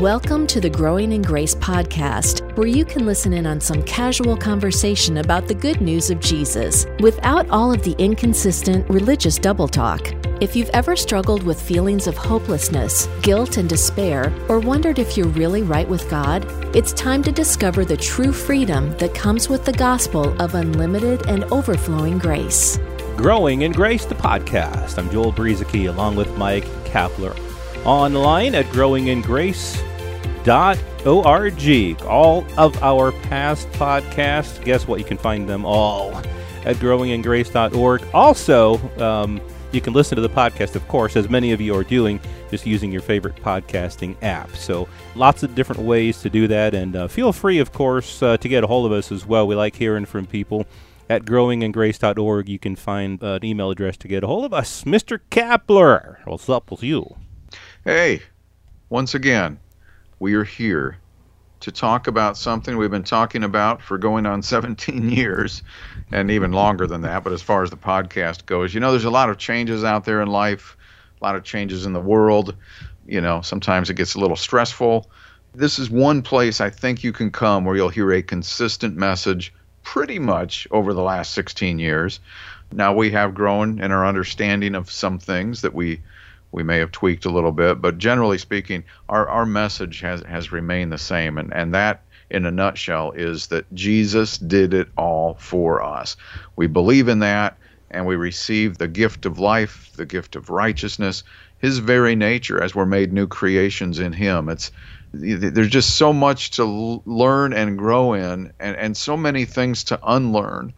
Welcome to the Growing in Grace podcast, where you can listen in on some casual conversation about the good news of Jesus without all of the inconsistent religious double talk. If you've ever struggled with feelings of hopelessness, guilt, and despair, or wondered if you're really right with God, it's time to discover the true freedom that comes with the gospel of unlimited and overflowing grace. Growing in Grace, the podcast. I'm Joel Brueseke along with Mike Kapler online at growingingrace.org. All of our past podcasts, guess what? You can find them all at growingingrace.org. Also, um, you can listen to the podcast, of course, as many of you are doing, just using your favorite podcasting app. So, lots of different ways to do that. And uh, feel free, of course, uh, to get a hold of us as well. We like hearing from people. At growingingrace.org, you can find uh, an email address to get a hold of us. Mr. Kapler, what's up with you? Hey, once again, we are here to talk about something we've been talking about for going on 17 years and even longer than that. But as far as the podcast goes, you know, there's a lot of changes out there in life, a lot of changes in the world. You know, sometimes it gets a little stressful. This is one place I think you can come where you'll hear a consistent message pretty much over the last 16 years. Now we have grown in our understanding of some things that we we may have tweaked a little bit, but generally speaking, our, our message has, has remained the same. And, and that, in a nutshell, is that Jesus did it all for us. We believe in that, and we receive the gift of life, the gift of righteousness, His very nature as we're made new creations in Him. It's there's just so much to learn and grow in, and, and so many things to unlearn.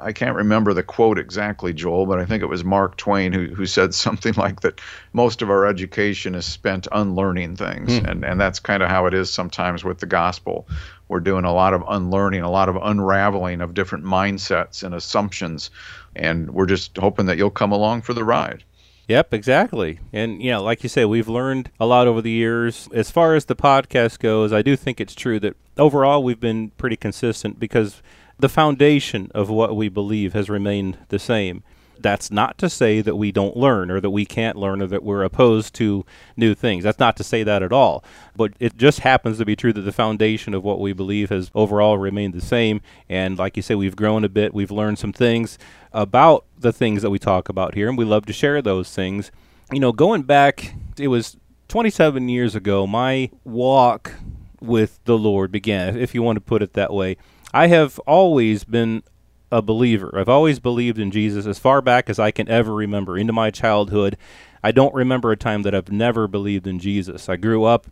I can't remember the quote exactly, Joel, but I think it was Mark Twain who, who said something like that most of our education is spent unlearning things. Mm. And, and that's kind of how it is sometimes with the gospel. We're doing a lot of unlearning, a lot of unraveling of different mindsets and assumptions. And we're just hoping that you'll come along for the ride. Yep, exactly. And yeah, like you say, we've learned a lot over the years. As far as the podcast goes, I do think it's true that overall we've been pretty consistent because the foundation of what we believe has remained the same. That's not to say that we don't learn or that we can't learn or that we're opposed to new things. That's not to say that at all. But it just happens to be true that the foundation of what we believe has overall remained the same. And like you say, we've grown a bit. We've learned some things about the things that we talk about here, and we love to share those things. You know, going back, it was 27 years ago, my walk with the Lord began, if you want to put it that way. I have always been a believer. I've always believed in Jesus as far back as I can ever remember, into my childhood. I don't remember a time that I've never believed in Jesus. I grew up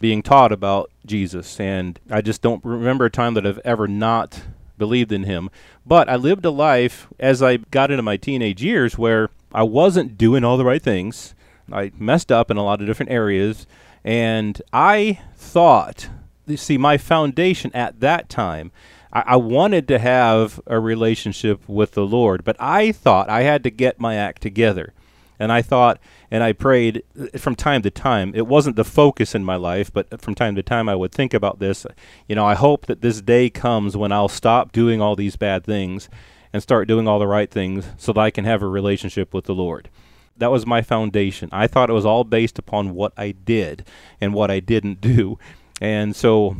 being taught about Jesus, and I just don't remember a time that I've ever not believed in him. But I lived a life as I got into my teenage years where I wasn't doing all the right things. I messed up in a lot of different areas, and I thought, see, my foundation at that time I, I wanted to have a relationship with the Lord, but I thought I had to get my act together. And I thought, and I prayed uh, from time to time. It wasn't the focus in my life, but from time to time I would think about this. You know, I hope that this day comes when I'll stop doing all these bad things and start doing all the right things so that I can have a relationship with the Lord. That was my foundation. I thought it was all based upon what I did and what I didn't do. And so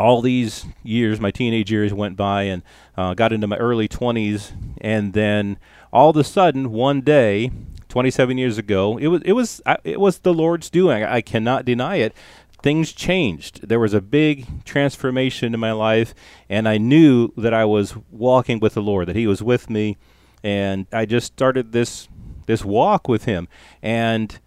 all these years, my teenage years went by and uh, got into my early 20s, and then all of a sudden, one day, 27 years ago, it was it was it was the Lord's doing. I, I cannot deny it. Things changed. There was a big transformation in my life, and I knew that I was walking with the Lord, that He was with me, and I just started this this walk with Him, and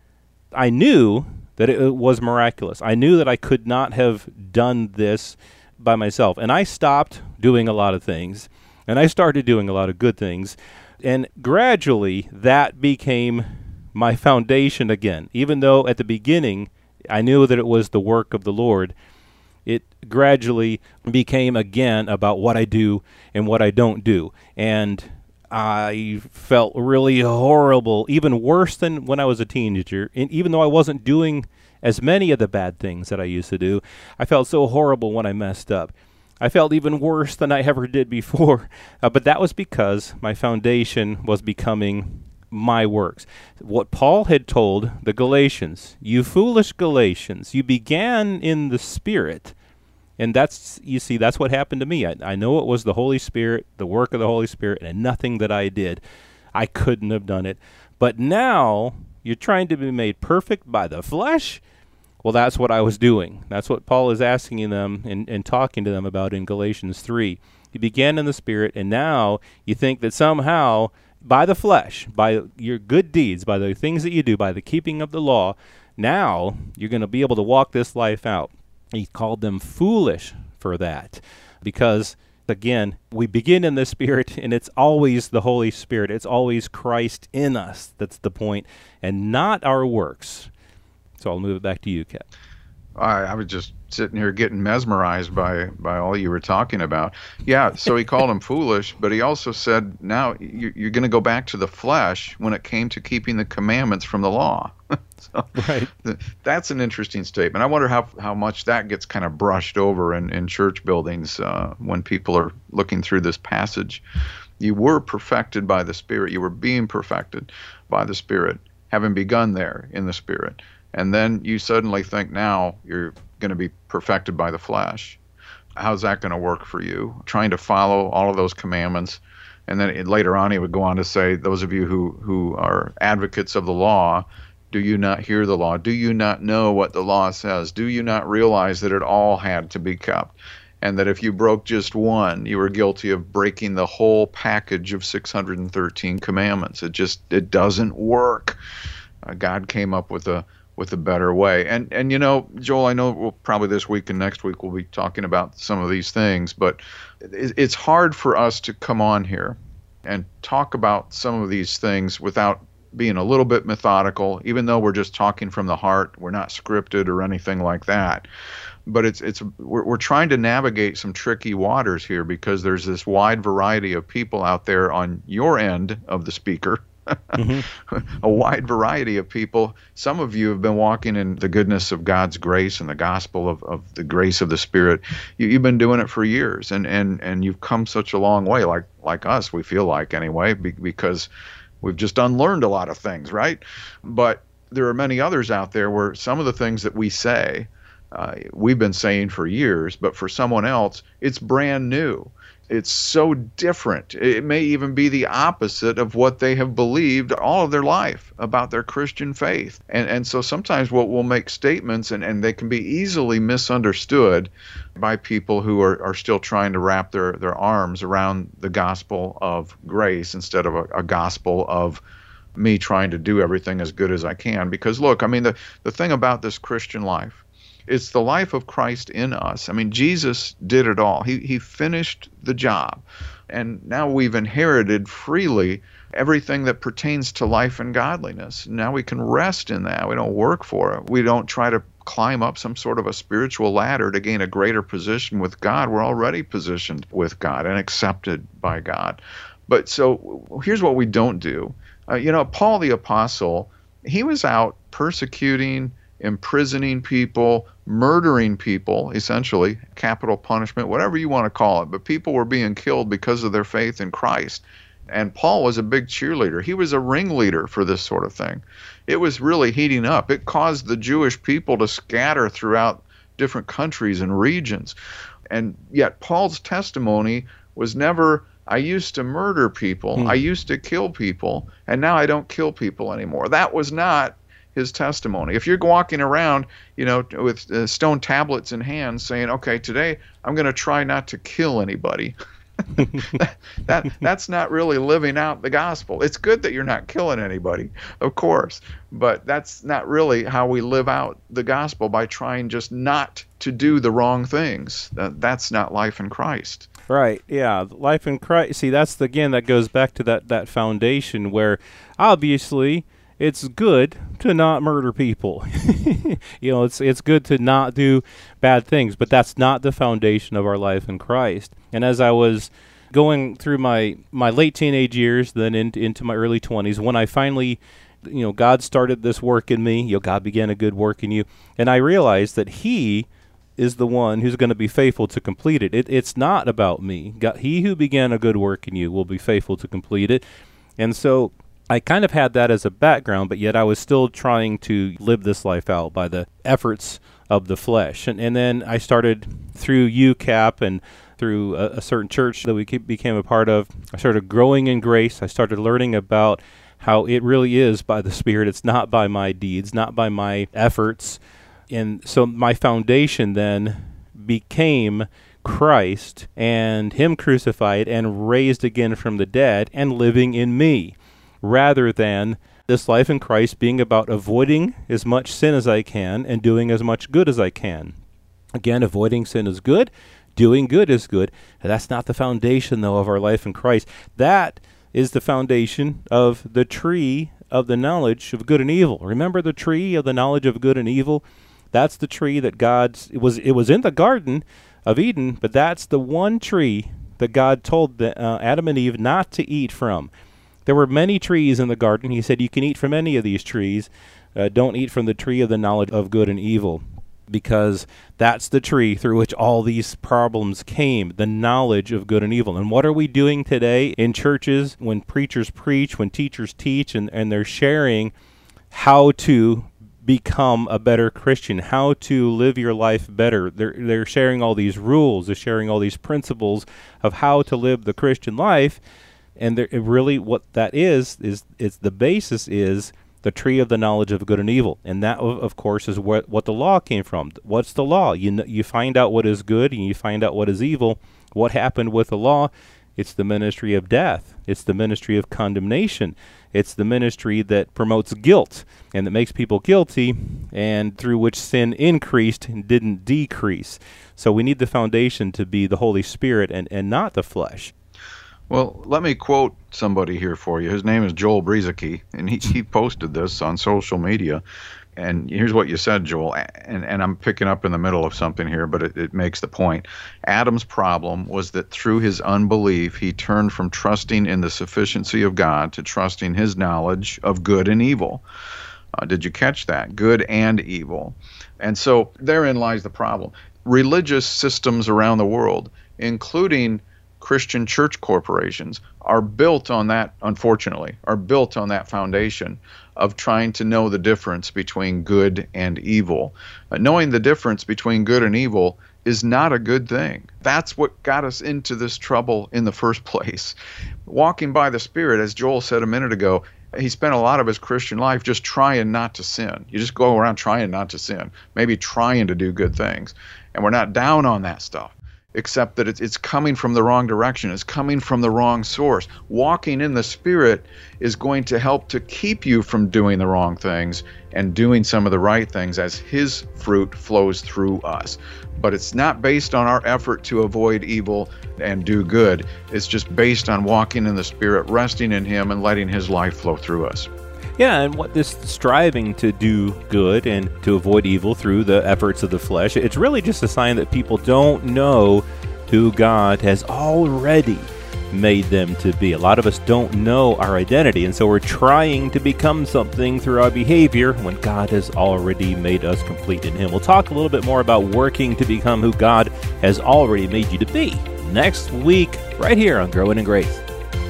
I knew that it was miraculous. I knew that I could not have done this by myself. And I stopped doing a lot of things and I started doing a lot of good things. And gradually that became my foundation again. Even though at the beginning I knew that it was the work of the Lord, it gradually became again about what I do and what I don't do. And I felt really horrible, even worse than when I was a teenager. And even though I wasn't doing as many of the bad things that I used to do, I felt so horrible when I messed up. I felt even worse than I ever did before. Uh, but that was because my foundation was becoming my works. What Paul had told the Galatians, you foolish Galatians, you began in the Spirit. And that's, you see, that's what happened to me. I, I know it was the Holy Spirit, the work of the Holy Spirit, and nothing that I did. I couldn't have done it. But now you're trying to be made perfect by the flesh. Well, that's what I was doing. That's what Paul is asking them and, and talking to them about in Galatians 3. You began in the Spirit, and now you think that somehow by the flesh, by your good deeds, by the things that you do, by the keeping of the law, now you're going to be able to walk this life out. He called them foolish for that because, again, we begin in the Spirit and it's always the Holy Spirit. It's always Christ in us. That's the point, and not our works. So I'll move it back to you, Kat. I, I was just sitting here getting mesmerized by by all you were talking about. Yeah, so he called him foolish, but he also said, now you, you're going to go back to the flesh when it came to keeping the commandments from the law. so right. that's an interesting statement. I wonder how how much that gets kind of brushed over in, in church buildings uh, when people are looking through this passage. You were perfected by the Spirit. You were being perfected by the Spirit, having begun there in the Spirit and then you suddenly think now you're going to be perfected by the flesh. How's that going to work for you? Trying to follow all of those commandments. And then later on, he would go on to say, Those of you who, who are advocates of the law, do you not hear the law? Do you not know what the law says? Do you not realize that it all had to be kept? And that if you broke just one, you were guilty of breaking the whole package of 613 commandments. It just it doesn't work. Uh, God came up with a with a better way. And and you know, Joel, I know we'll probably this week and next week we'll be talking about some of these things, but it's hard for us to come on here and talk about some of these things without being a little bit methodical, even though we're just talking from the heart. We're not scripted or anything like that. But it's it's we're, we're trying to navigate some tricky waters here because there's this wide variety of people out there on your end of the speaker mm-hmm. a wide variety of people. Some of you have been walking in the goodness of God's grace and the gospel of, of the grace of the Spirit. You, have been doing it for years, and, and, and you've come such a long way, like like us, we feel like anyway, be, because we've just unlearned a lot of things, right? But there are many others out there where some of the things that we say, uh, we've been saying for years, but for someone else, it's brand new it's so different. It may even be the opposite of what they have believed all of their life about their Christian faith. And and so sometimes we'll, we'll make statements and, and they can be easily misunderstood by people who are, are still trying to wrap their, their arms around the gospel of grace instead of a, a gospel of me trying to do everything as good as I can. Because look, I mean the, the thing about this Christian life it's the life of Christ in us. I mean, Jesus did it all. He he finished the job. And now we've inherited freely everything that pertains to life and godliness. Now we can rest in that. We don't work for it. We don't try to climb up some sort of a spiritual ladder to gain a greater position with God. We're already positioned with God and accepted by God. But so here's what we don't do. Uh, you know, Paul the apostle, he was out persecuting imprisoning people, murdering people, essentially, capital punishment, whatever you want to call it. But people were being killed because of their faith in Christ. And Paul was a big cheerleader. He was a ringleader for this sort of thing. It was really heating up. It caused the Jewish people to scatter throughout different countries and regions. And yet, Paul's testimony was never, I used to murder people, hmm. I used to kill people, and now I don't kill people anymore. That was not his testimony. If you're walking around, you know, with uh, stone tablets in hand saying, "Okay, today I'm going to try not to kill anybody." that, that that's not really living out the gospel. It's good that you're not killing anybody, of course, but that's not really how we live out the gospel by trying just not to do the wrong things. That, that's not life in Christ. Right. Yeah. Life in Christ. See, that's the, again that goes back to that that foundation where obviously it's good to not murder people. you know, it's it's good to not do bad things, but that's not the foundation of our life in Christ. And as I was going through my my late teenage years, then in, into my early 20s, when I finally you know, God started this work in me, you know, God began a good work in you, and I realized that he is the one who's going to be faithful to complete it. it it's not about me. God, he who began a good work in you will be faithful to complete it. And so I kind of had that as a background, but yet I was still trying to live this life out by the efforts of the flesh. And, and then I started through UCAP and through a, a certain church that we became a part of. I started growing in grace. I started learning about how it really is by the Spirit. It's not by my deeds, not by my efforts. And so my foundation then became Christ and Him crucified and raised again from the dead and living in me, rather than this life in Christ being about avoiding as much sin as I can and doing as much good as I can. Again, avoiding sin is good, doing good is good. That's not the foundation, though, of our life in Christ. That is the foundation of the tree of the knowledge of good and evil. Remember the tree of the knowledge of good and evil? That's the tree that God's it was it was in the garden of Eden, but that's the one tree that God told the, uh, Adam and Eve not to eat from. There were many trees in the garden. He said, You can eat from any of these trees. Uh, don't eat from the tree of the knowledge of good and evil, because that's the tree through which all these problems came the knowledge of good and evil. And what are we doing today in churches when preachers preach, when teachers teach, and, and they're sharing how to become a better Christian, how to live your life better. They're, they're sharing all these rules, they're sharing all these principles of how to live the Christian life. And really, what that is, is it's the basis is the tree of the knowledge of good and evil. And that, of course, is what, what the law came from. What's the law? You, you find out what is good and you find out what is evil. What happened with the law? It's the ministry of death, it's the ministry of condemnation. It's the ministry that promotes guilt and that makes people guilty and through which sin increased and didn't decrease. So we need the foundation to be the Holy Spirit and, and not the flesh. Well, let me quote somebody here for you. His name is Joel Brueseke, and he, he posted this on social media. And here's what you said, Joel, and, and I'm picking up in the middle of something here, but it, it makes the point. Adam's problem was that through his unbelief, he turned from trusting in the sufficiency of God to trusting his knowledge of good and evil. Uh, did you catch that? Good and evil. And so therein lies the problem. Religious systems around the world, including Christian church corporations, are built on that, unfortunately, are built on that foundation of trying to know the difference between good and evil. Uh, knowing the difference between good and evil is not a good thing. That's what got us into this trouble in the first place. Walking by the Spirit, as Joel said a minute ago, he spent a lot of his Christian life just trying not to sin. You just go around trying not to sin, maybe trying to do good things. And we're not down on that stuff except that it's, it's coming from the wrong direction. It's coming from the wrong source. Walking in the Spirit is going to help to keep you from doing the wrong things and doing some of the right things as His fruit flows through us. But it's not based on our effort to avoid evil and do good. It's just based on walking in the Spirit, resting in Him, and letting His life flow through us. Yeah, and what this striving to do good and to avoid evil through the efforts of the flesh, it's really just a sign that people don't know who God has already made them to be. A lot of us don't know our identity, and so we're trying to become something through our behavior when God has already made us complete in Him. We'll talk a little bit more about working to become who God has already made you to be next week, right here on Growing in Grace.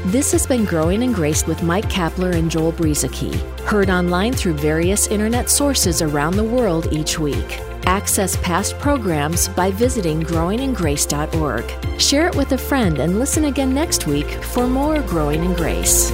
This has been Growing in Grace with Mike Kapler and Joel Brueseke, heard online through various internet sources around the world each week. Access past programs by visiting growingingrace.org. Share it with a friend and listen again next week for more Growing in Grace.